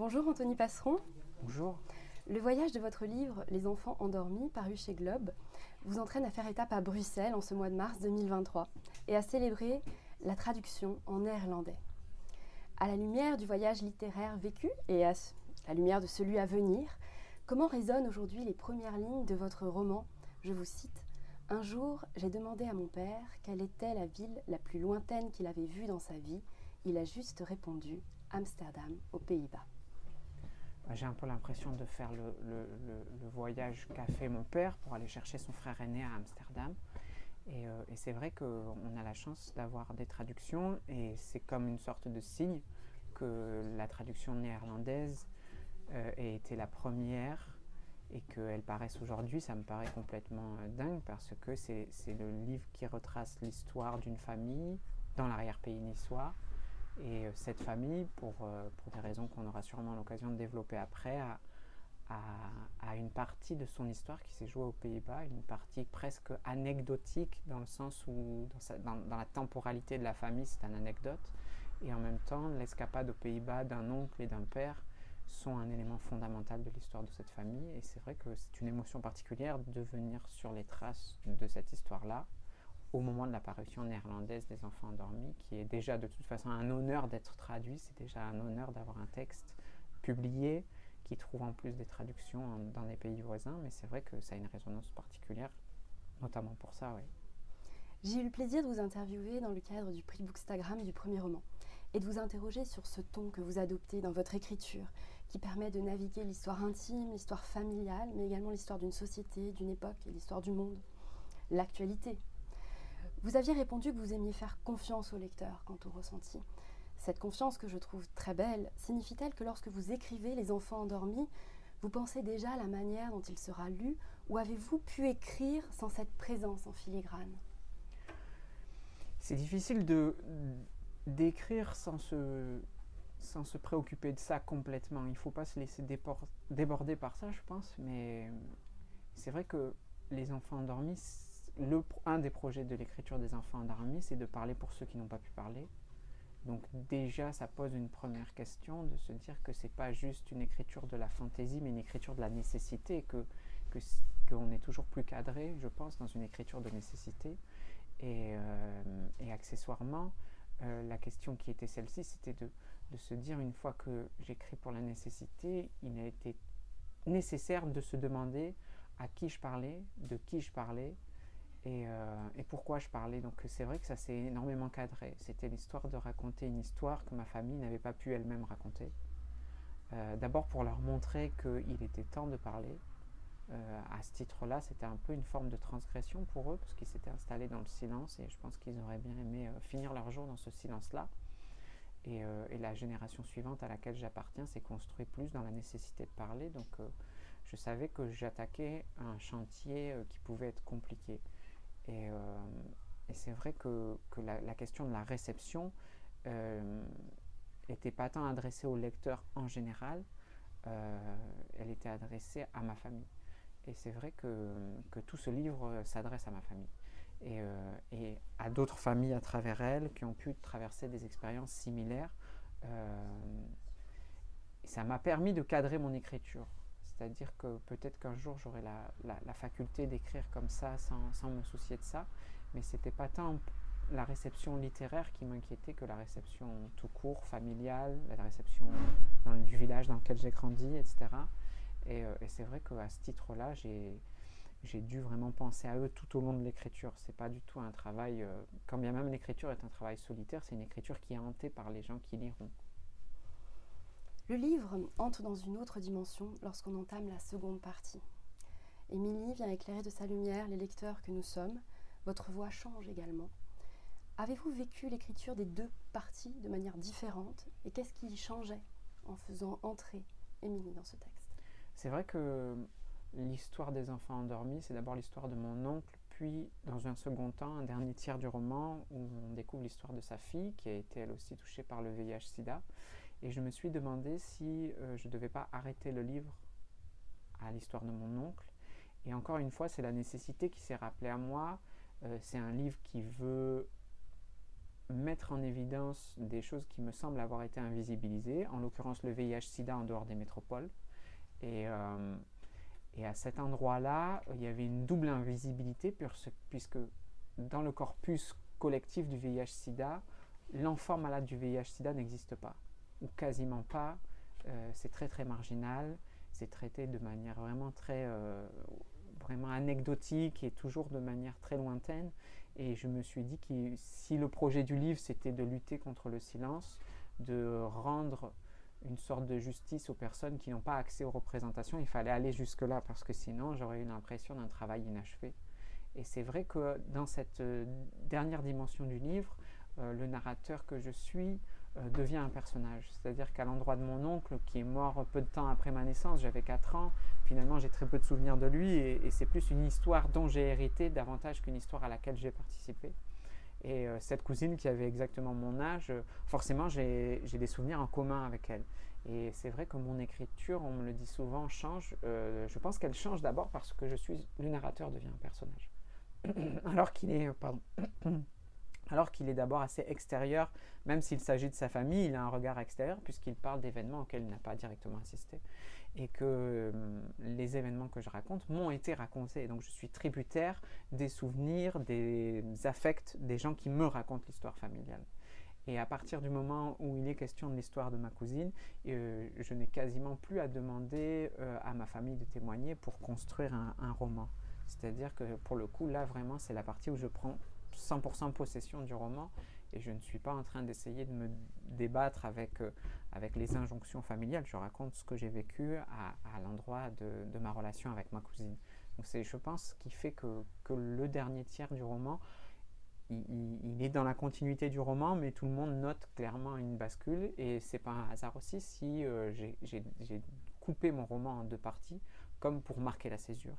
Bonjour Anthony Passeron. Bonjour. Le voyage de votre livre Les enfants endormis, paru chez Globe, vous entraîne à faire étape à Bruxelles en ce mois de mars 2023 et à célébrer la traduction en néerlandais. À la lumière du voyage littéraire vécu et à la lumière de celui à venir, comment résonnent aujourd'hui les premières lignes de votre roman? Je vous cite Un jour, j'ai demandé à mon père quelle était la ville la plus lointaine qu'il avait vue dans sa vie. Il a juste répondu Amsterdam, aux Pays-Bas. J'ai un peu l'impression de faire le, voyage qu'a fait mon père pour aller chercher son frère aîné à Amsterdam. Et, euh, c'est vrai qu'on a la chance d'avoir des traductions et c'est comme une sorte de signe que la traduction néerlandaise euh, ait été la première et qu'elle paraisse aujourd'hui, ça me paraît complètement euh, dingue parce que c'est le livre qui retrace l'histoire d'une famille dans l'arrière-pays niçois et euh, cette famille, pour, euh, pour des raisons qu'on aura sûrement l'occasion de développer après, a, a, une partie de son histoire qui s'est jouée aux Pays-Bas, une partie presque anecdotique dans le sens où, dans, dans, la temporalité de la famille, c'est une anecdote. Et en même temps, l'escapade aux Pays-Bas d'un oncle et d'un père sont un élément fondamental de l'histoire de cette famille. Et c'est vrai que c'est une émotion particulière de venir sur les traces de cette histoire-là au moment de l'apparition néerlandaise des enfants endormis, qui est déjà de toute façon un honneur d'être traduit, c'est déjà un honneur d'avoir un texte publié qui trouve en plus des traductions dans les pays voisins, mais c'est vrai que ça a une résonance particulière, notamment pour ça, oui. J'ai eu le plaisir de vous interviewer dans le cadre du prix Bookstagram du premier roman et de vous interroger sur ce ton que vous adoptez dans votre écriture, qui permet de naviguer l'histoire intime, l'histoire familiale, mais également l'histoire d'une société, d'une époque et l'histoire du monde, l'actualité vous aviez répondu que vous aimiez faire confiance au lecteur quant au ressenti. Cette confiance que je trouve très belle signifie-t-elle que lorsque vous écrivez Les enfants endormis, vous pensez déjà à la manière dont il sera lu ou avez-vous pu écrire sans cette présence en filigrane? C'est difficile d'écrire sans se, sans se préoccuper de ça complètement. Il ne faut pas se laisser déborder par ça, je pense, mais c'est vrai que les enfants endormis, un des projets de l'écriture des enfants endormis, c'est de parler pour ceux qui n'ont pas pu parler. Donc déjà, ça pose une première question de se dire que c'est pas juste une écriture de la fantaisie, mais une écriture de la nécessité, que qu'on est toujours plus cadré, je pense, dans une écriture de nécessité. Et, euh, accessoirement, euh, la question qui était celle-ci, c'était de, de se dire une fois que j'écris pour la nécessité, il a été nécessaire de se demander à qui je parlais, de qui je parlais, euh, et, pourquoi je parlais. Donc c'est vrai que ça s'est énormément cadré. C'était l'histoire de raconter une histoire que ma famille n'avait pas pu elle-même raconter. Euh, d'abord pour leur montrer qu'il était temps de parler. Euh, à ce titre-là, c'était un peu une forme de transgression pour eux, parce qu'ils s'étaient installés dans le silence, et je pense qu'ils auraient bien aimé finir leur jour dans ce silence-là. Et, la génération suivante à laquelle j'appartiens s'est construite plus dans la nécessité de parler. Donc je savais que j'attaquais un chantier qui pouvait être compliqué. Euh, et, c'est vrai que, la, question de la réception n'était euh, pas tant adressée au lecteur en général, euh, elle était adressée à ma famille. Et c'est vrai que, tout ce livre s'adresse à ma famille. Et, à d'autres familles à travers elle qui ont pu traverser des expériences similaires. ça m'a permis de cadrer mon écriture. C'est-à-dire que peut-être qu'un jour j'aurai la, faculté d'écrire comme ça sans, me soucier de ça, mais ce n'était pas tant la réception littéraire qui m'inquiétait que la réception tout court, familiale, la réception du village dans lequel j'ai grandi, etc. Euh, et, c'est vrai qu'à ce titre-là, j'ai dû vraiment penser à eux tout au long de l'écriture. C'est pas du tout un travail, euh, quand bien même l'écriture est un travail solitaire, c'est une écriture qui est hantée par les gens qui liront. Le livre entre dans une autre dimension lorsqu'on entame la seconde partie. Émilie vient éclairer de sa lumière les lecteurs que nous sommes. Votre voix change également. Avez-vous vécu l'écriture des deux parties de manière différente et qu'est-ce qui changeait en faisant entrer Émilie dans ce texte? C'est vrai que l'histoire des enfants endormis, c'est d'abord l'histoire de mon oncle, puis dans un second temps, un dernier tiers du roman où on découvre l'histoire de sa fille qui a été elle aussi touchée par le VIH-Sida et je me suis demandé si euh, je ne devais pas arrêter le livre à l'histoire de mon oncle. Et encore une fois, c'est la nécessité qui s'est rappelée à moi. Euh, c'est un livre qui veut mettre en évidence des choses qui me semblent avoir été invisibilisées, en l'occurrence le VIH-Sida en dehors des métropoles. Euh, et à cet endroit-là, il y avait une double invisibilité puisque dans le corpus collectif du VIH-Sida, l'enfant malade du VIH-Sida n'existe pas, ou quasiment pas. Euh, c'est très très marginal, c'est traité de manière vraiment très euh, vraiment anecdotique et toujours de manière très lointaine. Et je me suis dit que si le projet du livre c'était de lutter contre le silence, de rendre une sorte de justice aux personnes qui n'ont pas accès aux représentations, il fallait aller jusque-là parce que sinon j'aurais eu l'impression d'un travail inachevé. Et c'est vrai que dans cette euh, dernière dimension du livre, le narrateur que je suis euh, devient un personnage. C'est-à-dire qu'à l'endroit de mon oncle, qui est mort peu de temps après ma naissance, j'avais 4 ans, finalement j'ai très peu de souvenirs de lui et c'est plus une histoire dont j'ai hérité davantage qu'une histoire à laquelle j'ai participé. Et euh, cette cousine qui avait exactement mon âge, euh, forcément j'ai des souvenirs en commun avec elle. Et c'est vrai que mon écriture, on me le dit souvent, change. Je pense qu'elle change d'abord parce que je suis le narrateur devient un personnage. alors qu'il est, pardon, alors qu'il est d'abord assez extérieur, même s'il s'agit de sa famille, il a un regard extérieur puisqu'il parle d'événements auxquels il n'a pas directement assisté et que euh, les événements que je raconte m'ont été racontés. Donc je suis tributaire des souvenirs, des affects des gens qui me racontent l'histoire familiale. Et à partir du moment où il est question de l'histoire de ma cousine, euh, je n'ai quasiment plus à demander euh, à ma famille de témoigner pour construire un, un roman. C'est-à-dire que pour le coup, là vraiment, c'est la partie où je prends 100% possession du roman et je ne suis pas en train d'essayer de me débattre avec, euh, avec les injonctions familiales. Je raconte ce que j'ai vécu à, l'endroit de, ma relation avec ma cousine. Donc c'est, je pense, ce qui fait que, que le dernier tiers du roman, il, il, est dans la continuité du roman, mais tout le monde note clairement une bascule. Et c'est pas un hasard aussi si euh, j'ai, coupé mon roman en deux parties, comme pour marquer la césure.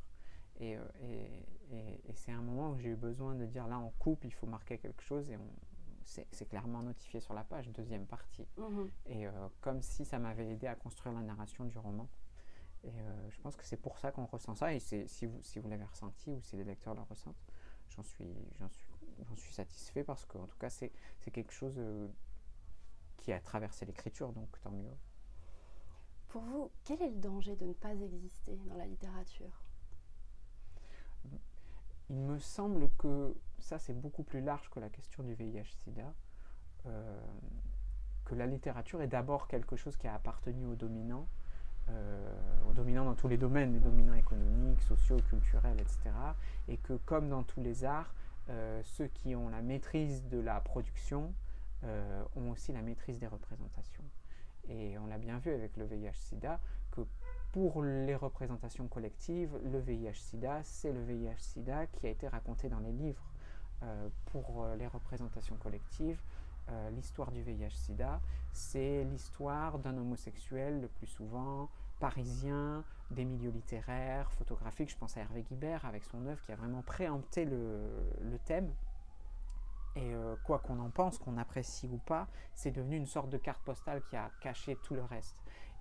Et, euh, et, et, et c'est un moment où j'ai eu besoin de dire là on coupe, il faut marquer quelque chose et on, c'est clairement notifié sur la page, deuxième partie. Mhm. Et euh, comme si ça m'avait aidé à construire la narration du roman. Et euh, je pense que c'est pour ça qu'on ressent ça. Et si vous, si vous l'avez ressenti ou si les lecteurs le ressentent, j'en suis, suis, suis satisfait parce qu'en tout cas, c'est quelque chose euh, qui a traversé l'écriture, donc tant mieux. Pour vous, quel est le danger de ne pas exister dans la littérature? Il me semble que ça c'est beaucoup plus large que la question du VIH-Sida, euh, que la littérature est d'abord quelque chose qui a appartenu aux dominants, euh, aux dominants dans tous les domaines, les dominants économiques, sociaux, culturels, etc. Et que comme dans tous les arts, euh, ceux qui ont la maîtrise de la production ont aussi la maîtrise des représentations. Et on l'a bien vu avec le VIH-Sida, que pour les représentations collectives, le VIH-Sida, c'est le VIH-Sida qui a été raconté dans les livres. Euh, pour euh, les représentations collectives, euh, l'histoire du VIH-Sida, c'est l'histoire d'un homosexuel, le plus souvent parisien, des milieux littéraires, photographiques. Je pense à Hervé Guibert avec son œuvre qui a vraiment préempté le, le thème. Et quoi qu'on en pense, qu'on apprécie ou pas, c'est devenu une sorte de carte postale qui a caché tout le reste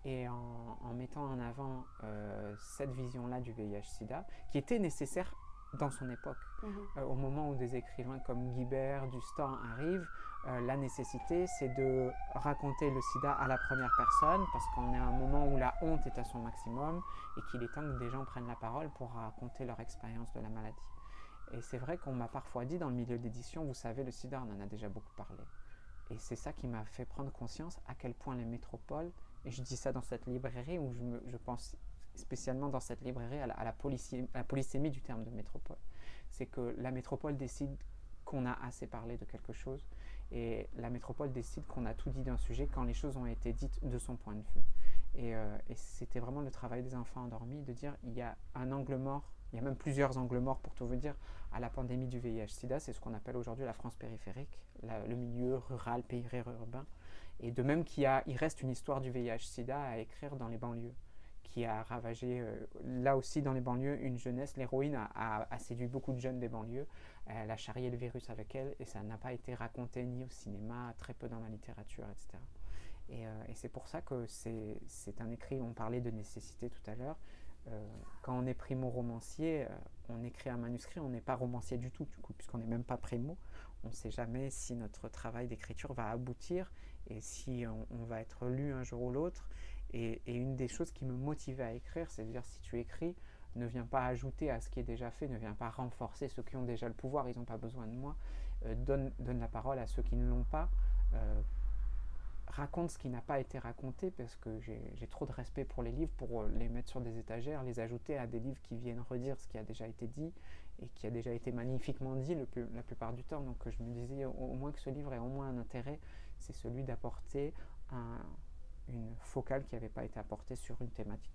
et en, mettant en avant euh, cette vision-là du VIH-Sida, qui était nécessaire dans son époque. Mhm. Euh, au moment où des écrivains comme Guibert, Dustan arrivent, euh, la nécessité, c'est de raconter le sida à la première personne, parce qu'on est à un moment où la honte est à son maximum, et qu'il est temps que des gens prennent la parole pour raconter leur expérience de la maladie. Et c'est vrai qu'on m'a parfois dit dans le milieu d'édition, vous savez, le sida, on en a déjà beaucoup parlé. Et c'est ça qui m'a fait prendre conscience à quel point les métropoles et je dis ça dans cette librairie où je, pense spécialement dans cette librairie à la, polysémie du terme de métropole. C'est que la métropole décide qu'on a assez parlé de quelque chose et la métropole décide qu'on a tout dit d'un sujet quand les choses ont été dites de son point de vue. Et, euh, c'était vraiment le travail des enfants endormis de dire il y a un angle mort, il y a même plusieurs angles morts pour tout vous dire, à la pandémie du VIH-Sida, c'est ce qu'on appelle aujourd'hui la France périphérique, le milieu rural, périurbain. Et de même qu'il il reste une histoire du VIH-Sida à écrire dans les banlieues, qui a ravagé, euh, là aussi dans les banlieues, une jeunesse. L'héroïne a, séduit beaucoup de jeunes des banlieues. Elle a charrié le virus avec elle et ça n'a pas été raconté ni au cinéma, très peu dans la littérature, etc. Et, euh, et c'est pour ça que c'est un écrit, on parlait de nécessité tout à l'heure. Euh, quand on est primo-romancier, on écrit un manuscrit, on n'est pas romancier du tout, du coup, puisqu'on n'est même pas primo on ne sait jamais si notre travail d'écriture va aboutir et si on, va être lu un jour ou l'autre. Et, une des choses qui me motivait à écrire, c'est de dire si tu écris, ne viens pas ajouter à ce qui est déjà fait, ne viens pas renforcer ceux qui ont déjà le pouvoir, ils n'ont pas besoin de moi. Euh, donne, la parole à ceux qui ne l'ont pas. Euh, raconte ce qui n'a pas été raconté parce que j'ai trop de respect pour les livres pour euh, les mettre sur des étagères, les ajouter à des livres qui viennent redire ce qui a déjà été dit et qui a déjà été magnifiquement dit la plupart du temps. Donc je me disais au, moins que ce livre ait au moins un intérêt, c'est celui d'apporter un, une focale qui n'avait pas été apportée sur une thématique.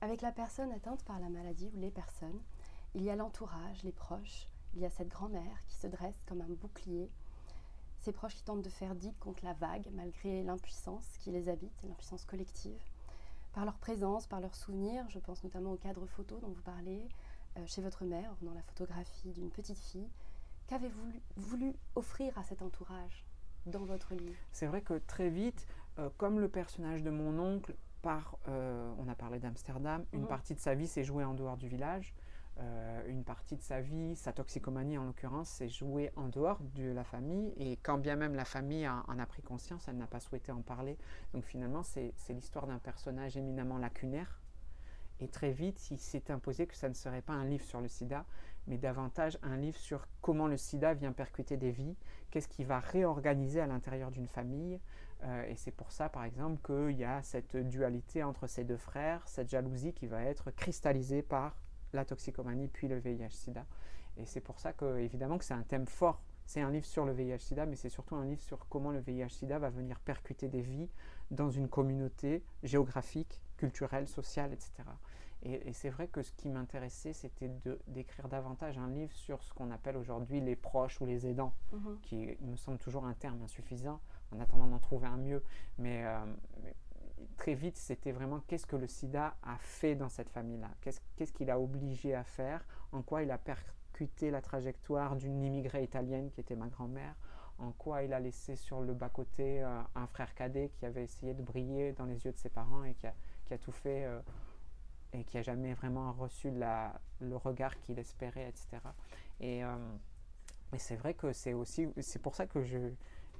Avec la personne atteinte par la maladie ou les personnes, il y a l'entourage, les proches, il y a cette grand-mère qui se dresse comme un bouclier ces proches qui tentent de faire digue contre la vague, malgré l'impuissance qui les habite, l'impuissance collective. Par leur présence, par leurs souvenirs, je pense notamment au cadre photo dont vous parlez, euh, chez votre mère, dans la photographie d'une petite fille. Qu'avez-vous voulu, offrir à cet entourage dans votre livre? C'est vrai que très vite, euh, comme le personnage de mon oncle, par, euh, on a parlé d'Amsterdam, une mhm. partie de sa vie s'est jouée en dehors du village. Euh, une partie de sa vie, sa toxicomanie en l'occurrence, s'est jouée en dehors de la famille. Et quand bien même la famille en a pris conscience, elle n'a pas souhaité en parler. Donc finalement, c'est l'histoire d'un personnage éminemment lacunaire. Et très vite, il s'est imposé que ça ne serait pas un livre sur le sida, mais davantage un livre sur comment le sida vient percuter des vies, qu'est-ce qui va réorganiser à l'intérieur d'une famille. Euh, et c'est pour ça, par exemple, qu'il y a cette dualité entre ces deux frères, cette jalousie qui va être cristallisée par la toxicomanie puis le VIH-Sida. Et c'est pour ça que, évidemment, que c'est un thème fort. C'est un livre sur le VIH-Sida, mais c'est surtout un livre sur comment le VIH-Sida va venir percuter des vies dans une communauté géographique, culturelle, sociale, etc. Et, c'est vrai que ce qui m'intéressait, c'était d'écrire davantage un livre sur ce qu'on appelle aujourd'hui les proches ou les aidants, mhm. qui me semble toujours un terme insuffisant, en attendant d'en trouver un mieux. mais euh, très vite, c'était vraiment qu'est-ce que le sida a fait dans cette famille-là? Qu'est-ce qu'il a obligé à faire? En quoi il a percuté la trajectoire d'une immigrée italienne qui était ma grand-mère? En quoi il a laissé sur le bas-côté euh, un frère cadet qui avait essayé de briller dans les yeux de ses parents et qui a, tout fait euh, et qui n'a jamais vraiment reçu le regard qu'il espérait, etc. Et, euh, et c'est vrai que c'est aussi, c'est pour ça que je,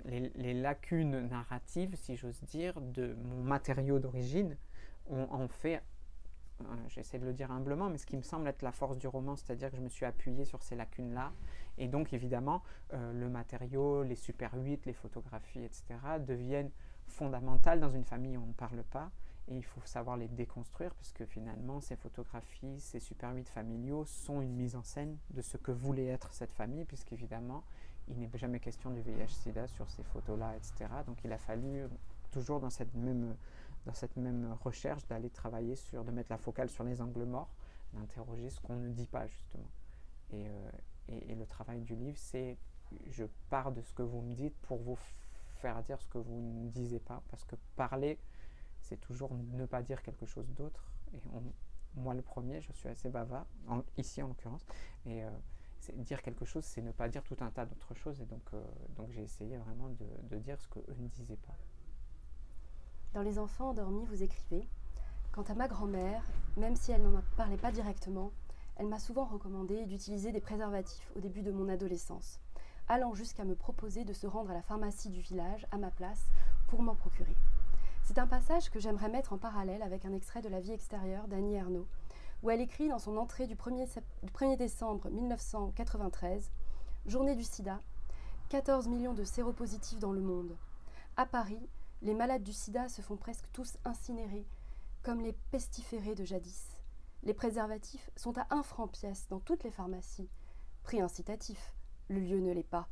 les, lacunes narratives, si j'ose dire, de mon matériau d'origine ont en fait, euh, j'essaie de le dire humblement, mais ce qui me semble être la force du roman, c'est-à-dire que je me suis appuyé sur ces lacunes-là. Et donc, évidemment, euh, le matériau, les super 8, les photographies, etc., deviennent fondamentales dans une famille où on ne parle pas. Et il faut savoir les déconstruire, puisque finalement, ces photographies, ces super 8 familiaux sont une mise en scène de ce que voulait être cette famille, puisqu'évidemment, il n'est jamais question du VIH-Sida sur ces photos-là, etc. Donc il a fallu, toujours dans cette même, dans cette même recherche, d'aller travailler sur, de mettre la focale sur les angles morts, d'interroger ce qu'on ne dit pas, justement. Et, euh, et, le travail du livre, c'est je pars de ce que vous me dites pour vous faire dire ce que vous ne disiez pas, parce que parler, c'est toujours ne pas dire quelque chose d'autre. Et moi, le premier, je suis assez bavard, ici en l'occurrence, et euh, dire quelque chose, c'est ne pas dire tout un tas d'autres choses. Et donc, euh, donc j'ai essayé vraiment de, dire ce qu'eux ne disaient pas. Dans Les enfants endormis, vous écrivez Quant à ma grand-mère, même si elle n'en parlait pas directement, elle m'a souvent recommandé d'utiliser des préservatifs au début de mon adolescence, allant jusqu'à me proposer de se rendre à la pharmacie du village à ma place pour m'en procurer. C'est un passage que j'aimerais mettre en parallèle avec un extrait de La vie extérieure d'Annie Ernaux, où elle écrit dans son entrée du 1er, décembre 1993 Journée du sida, 14 millions de séropositifs dans le monde. À Paris, les malades du sida se font presque tous incinérer, comme les pestiférés de jadis. Les préservatifs sont à un franc pièce dans toutes les pharmacies. Prix incitatif, le lieu ne l'est pas.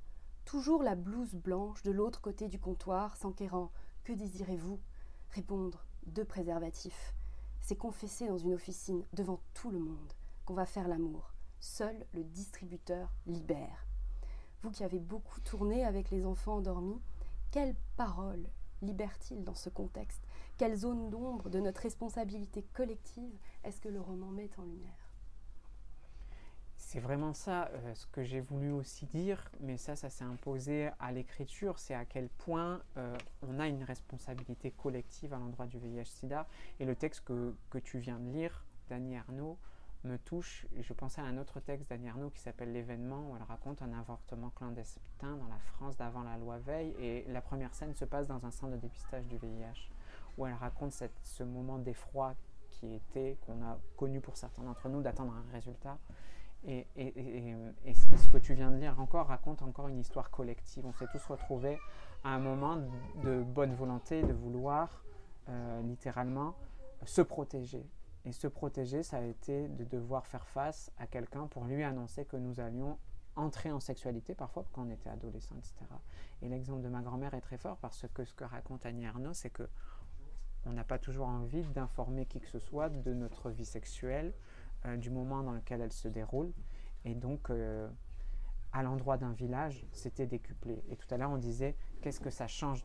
Toujours la blouse blanche de l'autre côté du comptoir, s'enquérant Que désirez-vous? Répondre Deux préservatifs c'est confesser dans une officine devant tout le monde qu'on va faire l'amour. Seul le distributeur libère. Vous qui avez beaucoup tourné avec les enfants endormis, quelles paroles libère-t-il dans ce contexte? Quelle zone d'ombre de notre responsabilité collective est-ce que le roman met en lumière? C'est vraiment ça euh, ce que j'ai voulu aussi dire, mais ça, ça s'est imposé à l'écriture, c'est à quel point euh, on a une responsabilité collective à l'endroit du VIH-Sida. Et le texte que, que, tu viens de lire, Dany Arnaud, me touche. Je pensais à un autre texte d'Annie Arnaud qui s'appelle L'événement, où elle raconte un avortement clandestin dans la France d'avant la loi Veil. Et la première scène se passe dans un centre de dépistage du VIH, où elle raconte ce moment d'effroi qui était, qu'on a connu pour certains d'entre nous, d'attendre un résultat. Et, ce que tu viens de lire encore raconte encore une histoire collective. On s'est tous retrouvés à un moment de bonne volonté, de vouloir euh, littéralement se protéger. Et se protéger, ça a été de devoir faire face à quelqu'un pour lui annoncer que nous allions entrer en sexualité, parfois quand on était adolescent, etc. Et l'exemple de ma grand-mère est très fort parce que ce que raconte Annie Arnaud, c'est que on n'a pas toujours envie d'informer qui que ce soit de notre vie sexuelle, euh, du moment dans lequel elle se déroule. Et donc, euh, à l'endroit d'un village, c'était décuplé. Et tout à l'heure, on disait qu'est-ce que ça change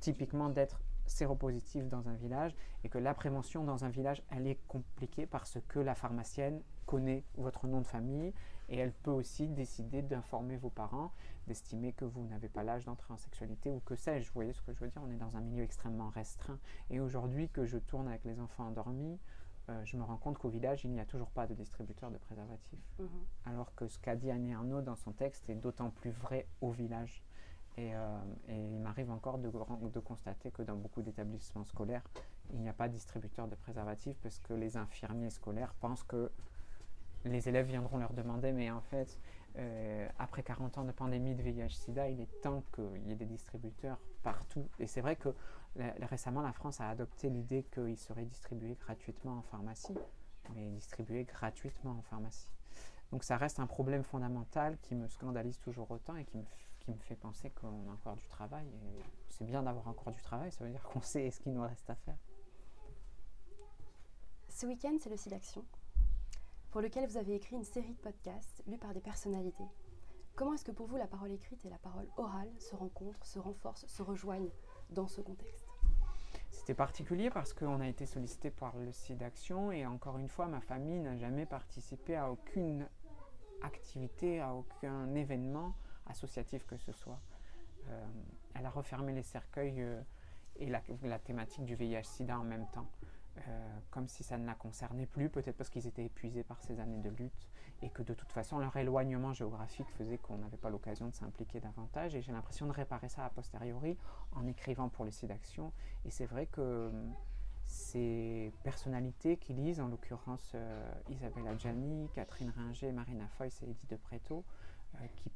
typiquement d'être séropositif dans un village et que la prévention dans un village, elle est compliquée parce que la pharmacienne connaît votre nom de famille et elle peut aussi décider d'informer vos parents, d'estimer que vous n'avez pas l'âge d'entrer en sexualité ou que sais-je. Vous voyez ce que je veux dire? On est dans un milieu extrêmement restreint. Et aujourd'hui que je tourne avec les enfants endormis, euh, je me rends compte qu'au village, il n'y a toujours pas de distributeur de préservatifs. Mhm. Alors que ce qu'a dit Annie Arnaud dans son texte est d'autant plus vrai au village. Et, euh, il m'arrive encore de, de, constater que dans beaucoup d'établissements scolaires, il n'y a pas de distributeur de préservatifs parce que les infirmiers scolaires pensent que les élèves viendront leur demander, mais en fait, euh, après 40 ans de pandémie de VIH-Sida, il est temps qu'il y ait des distributeurs partout. Et c'est vrai que récemment, la France a adopté l'idée qu'il serait distribué gratuitement en pharmacie, mais distribué gratuitement en pharmacie. Donc ça reste un problème fondamental qui me scandalise toujours autant et qui me, qui me fait penser qu'on a encore du travail. C'est bien d'avoir encore du travail, ça veut dire qu'on sait ce qu'il nous reste à faire. Ce week-end, c'est le SIDAction, pour lequel vous avez écrit une série de podcasts lus par des personnalités. Comment est-ce que pour vous la parole écrite et la parole orale se rencontrent, se renforcent, se rejoignent? Dans ce contexte C'était particulier parce qu'on a été sollicité par le site d'action et encore une fois, ma famille n'a jamais participé à aucune activité, à aucun événement associatif que ce soit. Euh, elle a refermé les cercueils euh, et la, la, thématique du VIH-Sida en même temps. Euh, comme si ça ne la concernait plus, peut-être parce qu'ils étaient épuisés par ces années de lutte et que de toute façon leur éloignement géographique faisait qu'on n'avait pas l'occasion de s'impliquer davantage. Et j'ai l'impression de réparer ça a posteriori en écrivant pour les sites d'action. Et c'est vrai que hum, ces personnalités qui lisent, en l'occurrence euh, Isabelle Adjani, Catherine Ringer, Marina Foyce et Edith de Preto, euh, qui,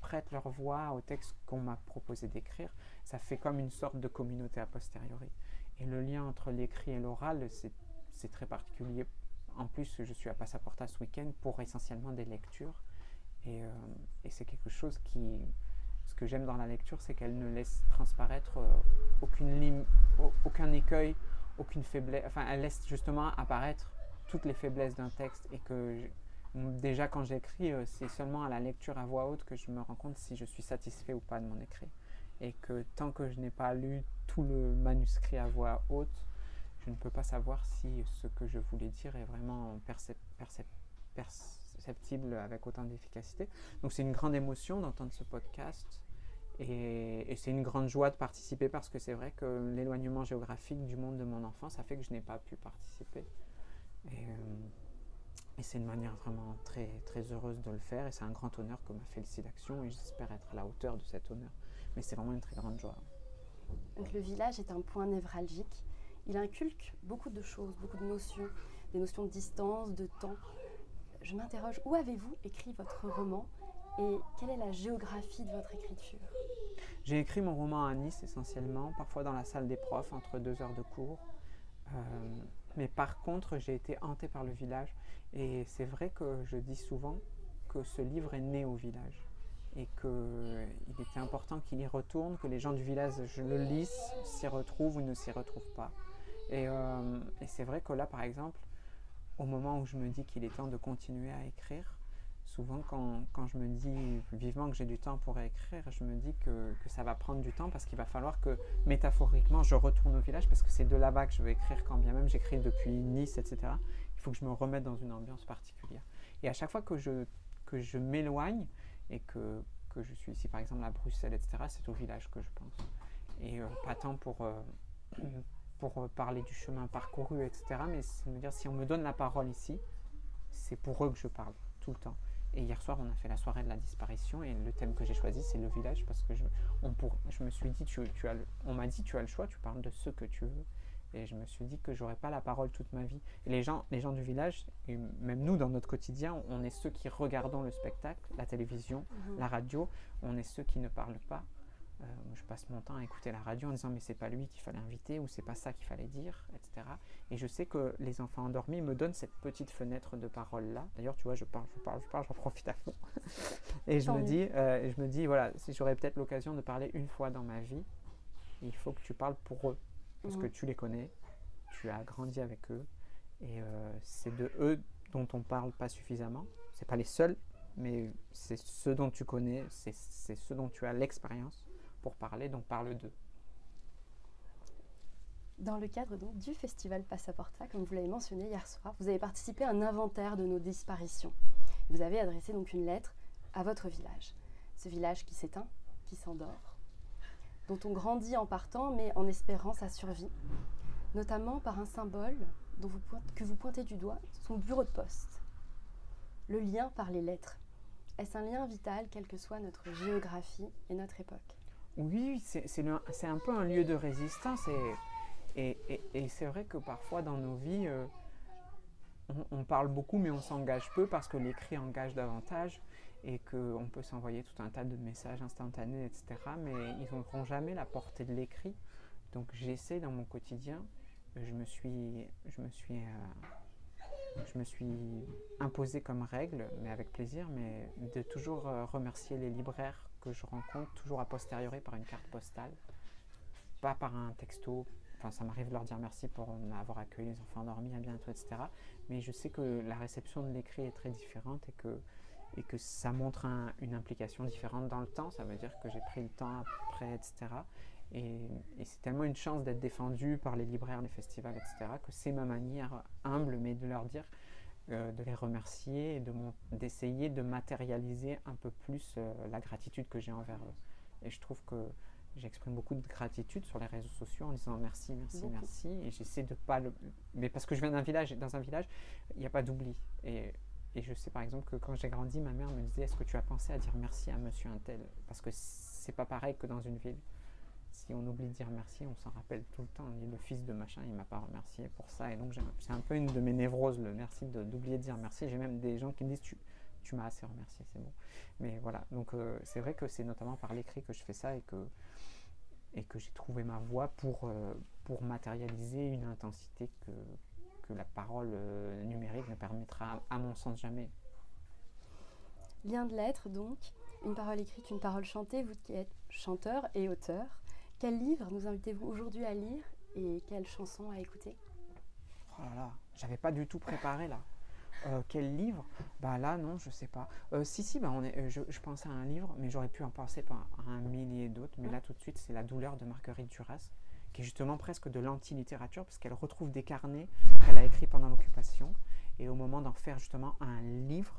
prêtent leur voix au texte qu'on m'a proposé d'écrire, ça fait comme une sorte de communauté a posteriori. Et le lien entre l'écrit et l'oral, c'est très particulier. En plus, je suis à Passaporta ce week-end pour essentiellement des lectures. Et, euh, c'est quelque chose qui... Ce que j'aime dans la lecture, c'est qu'elle ne laisse transparaître euh, aucune ligne, aucun écueil, aucune faiblesse. Enfin, elle laisse justement apparaître toutes les faiblesses d'un texte. Et que déjà, quand j'écris, euh, c'est seulement à la lecture à voix haute que je me rends compte si je suis satisfait ou pas de mon écrit et que tant que je n'ai pas lu tout le manuscrit à voix haute, je ne peux pas savoir si ce que je voulais dire est vraiment perceptible avec autant d'efficacité. Donc c'est une grande émotion d'entendre ce podcast et, c'est une grande joie de participer parce que c'est vrai que l'éloignement géographique du monde de mon enfance a fait que je n'ai pas pu participer. Et, euh, c'est une manière vraiment très, très heureuse de le faire et c'est un grand honneur que m'a fait le d'action et j'espère être à la hauteur de cet honneur mais c'est vraiment une très grande joie. Donc le village est un point névralgique. Il inculque beaucoup de choses, beaucoup de notions, des notions de distance, de temps. Je m'interroge, où avez-vous écrit votre roman et quelle est la géographie de votre écriture? J'ai écrit mon roman à Nice essentiellement, parfois dans la salle des profs, entre deux heures de cours. Euh, mais par contre, j'ai été hantée par le village. Et c'est vrai que je dis souvent que ce livre est né au village et qu'il était important qu'il y retourne, que les gens du village le lisent, s'y retrouvent ou ne s'y retrouvent pas. Euh, et, c'est vrai que là, par exemple, au moment où je me dis qu'il est temps de continuer à écrire, souvent quand, quand je me dis vivement que j'ai du temps pour écrire, je me dis que, que ça va prendre du temps parce qu'il va falloir que métaphoriquement je retourne au village parce que c'est de là-bas que je veux écrire quand bien même j'écris depuis Nice, etc. Il faut que je me remette dans une ambiance particulière. Et à chaque fois que je, que je m'éloigne, et que, que, je suis ici par exemple à Bruxelles, etc., c'est au village que je pense. Et euh, pas tant pour, euh, pour parler du chemin parcouru, etc., mais c'est me dire si on me donne la parole ici, c'est pour eux que je parle tout le temps. Et hier soir, on a fait la soirée de la disparition et le thème que j'ai choisi, c'est le village parce que je, on pour, je me suis dit, tu, tu as on m'a dit, tu as le choix, tu parles de ce que tu veux. Et je me suis dit que j'aurais pas la parole toute ma vie. Et les gens, les gens du village, et même nous dans notre quotidien, on est ceux qui regardons le spectacle, la télévision, Mhm. la radio, on est ceux qui ne parlent pas. Euh, je passe mon temps à écouter la radio en disant mais c'est pas lui qu'il fallait inviter ou c'est pas ça qu'il fallait dire, etc. Et je sais que les enfants endormis me donnent cette petite fenêtre de parole là. D'ailleurs, tu vois, je parle, je parle, je parle, j'en profite à fond. et je Tant me dis, euh, je me dis voilà, si j'aurais peut-être l'occasion de parler une fois dans ma vie, il faut que tu parles pour eux parce que Mhm. tu les connais, tu as grandi avec eux et euh, c'est de eux dont on parle pas suffisamment. C'est pas les seuls, mais c'est ceux dont tu connais, c'est c'est ceux dont tu as l'expérience pour parler, donc parle d'eux. Dans le cadre donc, du festival Passaporta, comme vous l'avez mentionné hier soir, vous avez participé à un inventaire de nos disparitions. Vous avez adressé donc une lettre à votre village. Ce village qui s'éteint, qui s'endort, dont on grandit en partant, mais en espérant sa survie, notamment par un symbole que vous pointez du doigt, son bureau de poste. Le lien par les lettres. Est-ce un lien vital, quelle que soit notre géographie et notre époque? Oui, c'est un peu un lieu de résistance et c'est vrai que parfois dans nos vies, euh, on, parle beaucoup mais on s'engage peu parce que l'écrit engage davantage et qu'on peut s'envoyer tout un tas de messages instantanés, etc. Mais ils n'auront jamais la portée de l'écrit. Donc j'essaie dans mon quotidien, je me suis, je euh, imposé comme règle, mais avec plaisir, mais de toujours euh, remercier les libraires que je rencontre, toujours a posteriori par une carte postale, pas par un texto. Enfin, ça m'arrive de leur dire merci pour m'avoir accueilli les enfants endormis, à bientôt, etc. Mais je sais que la réception de l'écrit est très différente et que, ça montre un- une implication différente dans le temps. Ça veut dire que j'ai pris le temps après, etc. Et, c'est tellement une chance d'être défendu par les libraires, les festivals, etc., que c'est ma manière humble, mais de leur dire, euh, de les remercier et d'essayer de matérialiser un peu plus euh, la gratitude que j'ai envers eux. Et je trouve que j'exprime beaucoup de gratitude sur les réseaux sociaux en disant merci, merci, Beaucoup. merci. Et j'essaie de pas le. Mais parce que je viens d'un village, et dans un village, il n'y a pas d'oubli. Et, et je sais par exemple que quand j'ai grandi, ma mère me disait Est-ce que tu as pensé à dire merci à monsieur un tel? Parce que c'est pas pareil que dans une ville. Si on oublie de dire merci, on s'en rappelle tout le temps. On dit le fils de machin, il m'a pas remercié pour ça. Et donc, c'est un peu une de mes névroses, le merci, de- d'oublier de dire merci. J'ai même des gens qui me disent Tu, tu m'as assez remercié, c'est bon. Mais voilà, donc euh, c'est vrai que c'est notamment par l'écrit que je fais ça et que, et que j'ai trouvé ma voie pour, euh, pour matérialiser une intensité que, que la parole euh, numérique ne permettra, à mon sens, jamais. Lien de lettres, donc, une parole écrite, une parole chantée, vous qui êtes chanteur et auteur. Quel livre nous invitez-vous aujourd'hui à lire et quelle chanson à écouter? Oh là là, j'avais pas du tout préparé là. Euh, quel livre? Bah là, non, je sais pas. Euh, si, si, bah on est, euh, je, je pensais à un livre, mais j'aurais pu en penser par à un millier d'autres. Mais là, tout de suite, c'est La douleur de Marguerite Duras, qui est justement presque de l'anti-littérature, parce qu'elle retrouve des carnets qu'elle a écrits pendant l'occupation. Et au moment d'en faire justement un livre,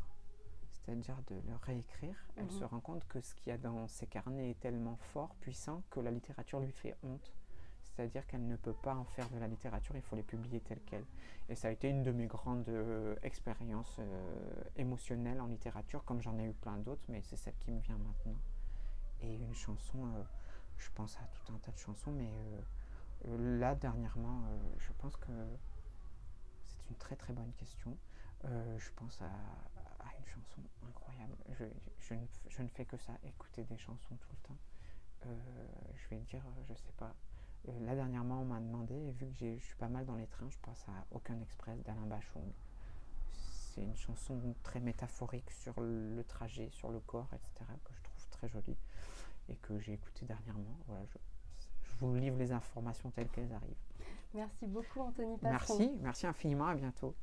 c'est-à-dire de le réécrire, elle Mhm. se rend compte que ce qu'il y a dans ces carnets est tellement fort, puissant, que la littérature lui fait honte. C'est-à-dire qu'elle ne peut pas en faire de la littérature, il faut les publier telles quelles. Et ça a été une de mes grandes euh, expériences euh, émotionnelles en littérature, comme j'en ai eu plein d'autres, mais c'est celle qui me vient maintenant. Et une chanson, euh, je pense à tout un tas de chansons, mais là, dernièrement, je pense que c'est une très très bonne question. Je pense à, à une chanson incroyable. Je, je ne, je ne fais que ça, écouter des chansons tout le temps. Je vais dire, je sais pas. Là, dernièrement, on m'a demandé, et vu que je suis pas mal dans les trains, je pense à Aucun Express d'Alain Bachung. C'est une chanson très métaphorique sur le trajet, sur le corps, etc., que je trouve très jolie et que j'ai écouté dernièrement. Voilà, je, je vous livre les informations telles qu'elles arrivent. Merci beaucoup Anthony. Merci, merci infiniment, à bientôt.